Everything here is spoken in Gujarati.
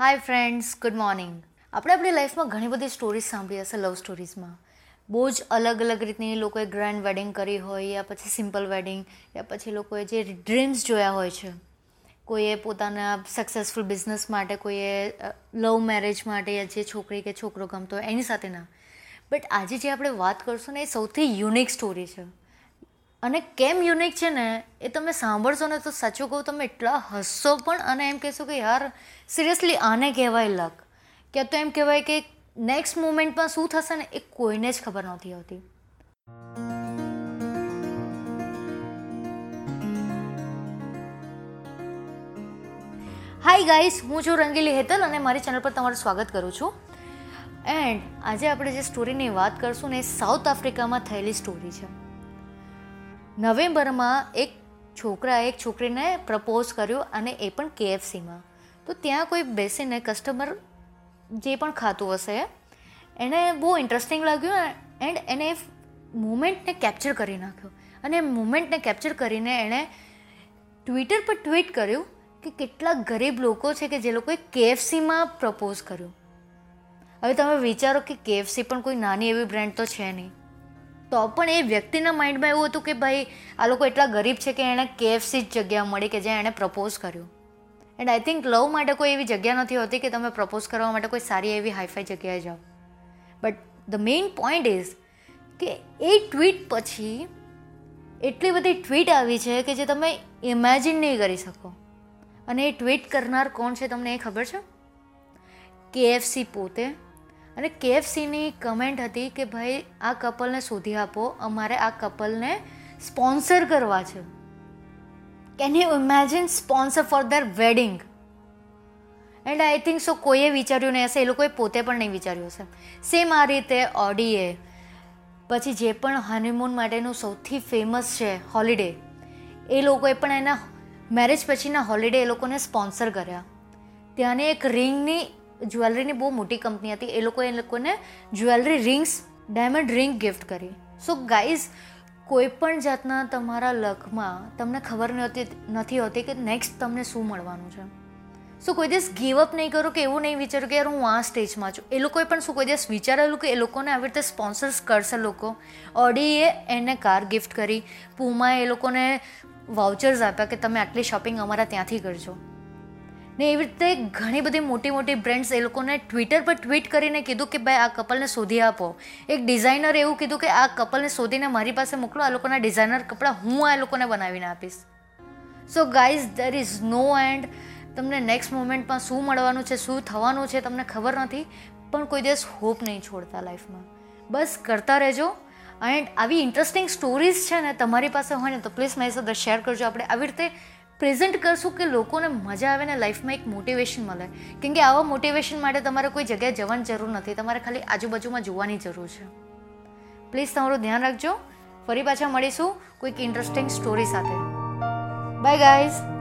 હાય ફ્રેન્ડ્સ ગુડ મોર્નિંગ આપણે આપણી લાઈફમાં ઘણી બધી સ્ટોરીઝ સાંભળી હશે લવ સ્ટોરીઝમાં બહુ જ અલગ અલગ રીતની લોકોએ ગ્રેન્ડ વેડિંગ કરી હોય, યા પછી સિમ્પલ વેડિંગ યા પછી લોકોએ જે ડ્રીમ્સ જોયા હોય છે. કોઈએ પોતાના સક્સેસફુલ બિઝનેસ માટે, કોઈએ લવ મેરેજ માટે, યા જે છોકરી કે છોકરો ગમતો હોય, એની સાથે ના. બટ આજે જે આપણે વાત કરશું ને, એ સૌથી યુનિક સ્ટોરી છે. અને કેમ યુનિક છે ને, એ તમે સાંભળશો ને તો સાચું કહું, તમે એટલા હસશો પણ અને એમ કહેશો કે યાર સિરિયસલી આને કહેવાય લક? કે તો એમ કહેવાય કે નેક્સ્ટ મુમેન્ટમાં શું થશે ને, એ કોઈને જ ખબર નહોતી આવતી. હાય ગાઈસ હું છું રંગીલી હેતલ અને મારી ચેનલ પર તમારું સ્વાગત કરું છું. એન્ડ આજે આપણે જે સ્ટોરીની વાત કરશું ને, એ સાઉથ આફ્રિકામાં થયેલી સ્ટોરી છે. નવેમ્બરમાં એક છોકરાએ, એક છોકરીને પ્રપોઝ કર્યો અને એ પણ કેએફસીમાં. તો ત્યાં કોઈ બેસીને કસ્ટમર જે પણ ખાતું હશે, એને બહુ ઇન્ટરેસ્ટિંગ લાગ્યું એન્ડ એને મુમેન્ટને કેપ્ચર કરી નાખ્યો. અને મુમેન્ટને કેપ્ચર કરીને એણે ટ્વિટર પર ટ્વીટ કર્યું કે કેટલા ગરીબ લોકો છે કે જે લોકોએ કેએફસીમાં પ્રપોઝ કર્યું. હવે તમે વિચારો કે કેએફસી પણ કોઈ નાની એવી બ્રાન્ડ તો છે નહીં. તો પણ એ વ્યક્તિના માઇન્ડમાં એવું હતું કે ભાઈ, આ લોકો એટલા ગરીબ છે કે એણે કેએફસી જ જગ્યા મળી કે જ્યાં એણે પ્રપોઝ કર્યું. એન્ડ આઈ થિંક લવ માટે કોઈ એવી જગ્યા નથી હોતી કે તમે પ્રપોઝ કરવા માટે કોઈ સારી એવી હાઈફાઈ જગ્યાએ જાઓ. But the main point is કે એ ટ્વીટ પછી એટલી બધી ટ્વીટ આવી છે કે જે તમે ઇમેજિન નહીં કરી શકો. અને એ ટ્વીટ કરનાર કોણ છે તમને એ ખબર છે? કેએફસી પોતે. અને કેએફસીની કમેન્ટ હતી કે, ભાઈ, આ કપલને શોધી આપો. અમારે આ કપલને સ્પોન્સર કરવા છે. Can you imagine sponsor for ther wedding and I think so કોઈએ વિચાર્યું નહીં હશે. એ લોકોએ પોતે પણ નહીં વિચાર્યું હશે. સેમ આ રીતે ઓડીએ પછી જે પણ હનીમૂન માટેનું સૌથી ફેમસ છે હોલિડે એ લોકોએ પણ એના મેરેજ પછીના હોલિડે એ લોકોને સ્પોન્સર કર્યા. ત્યાંની એક રિંગની જ્વેલરીની બહુ મોટી કંપની હતી. એ લોકોએ એ લોકોને jewellery rings, diamond ring gift કરી. સો ગાઈઝ, કોઈ પણ જાતના તમારા લકમાં તમને ખબર નહોતી, નથી હોતી કે નેક્સ્ટ તમને શું મળવાનું છે. સો કોઈ દિવસ ગીવ અપ નહીં કરો કે એવું નહીં વિચારું કે યાર હું આ સ્ટેજમાં છું. એ લોકોએ પણ શું કોઈ દિવસ વિચારેલું કે એ લોકોને આવી રીતે સ્પોન્સર્સ કરશે લોકો. ઓડીએ એને કાર ગિફ્ટ કરી. પૂમાએ એ લોકોને વાઉચર્સ આપ્યા કે તમે આટલી શોપિંગ અમારા ત્યાંથી કરજો. ને એવી રીતે ઘણી બધી મોટી મોટી બ્રેન્ડ્સ એ લોકોને ટ્વિટર પર ટ્વીટ કરીને કીધું કે ભાઈ આ કપલને શોધી આપો. એક ડિઝાઇનર એવું કીધું કે આ કપલને શોધીને મારી પાસે મોકલો, આ લોકોના ડિઝાઇનર કપડાં હું આ લોકોને બનાવીને આપીશ. So guys there is no end તમને નેક્સ્ટ મોમેન્ટમાં શું મળવાનું છે, શું થવાનું છે તમને ખબર નથી, પણ કોઈ દિવસ હોપ નહીં છોડતા લાઈફમાં બસ કરતા રહેજો. એન્ડ આવી ઇન્ટરેસ્ટિંગ સ્ટોરીઝ છે ને તમારી પાસે હોય ને તો પ્લીઝ મારી સાથે શેર કરજો. આપણે આવી રીતે પ્રેઝન્ટ કરશું કે લોકોને મજા આવે ને લાઈફમાં એક મોટિવેશન મળે. કેમ કે આવા મોટિવેશન માટે તમારે કોઈ જગ્યાએ જવાની જરૂર નથી. તમારે ખાલી આજુબાજુમાં જોવાની જરૂર છે. પ્લીઝ તમારું ધ્યાન રાખજો. ફરી પાછા મળીશું કોઈક ઇન્ટરેસ્ટિંગ સ્ટોરી સાથે. Bye guys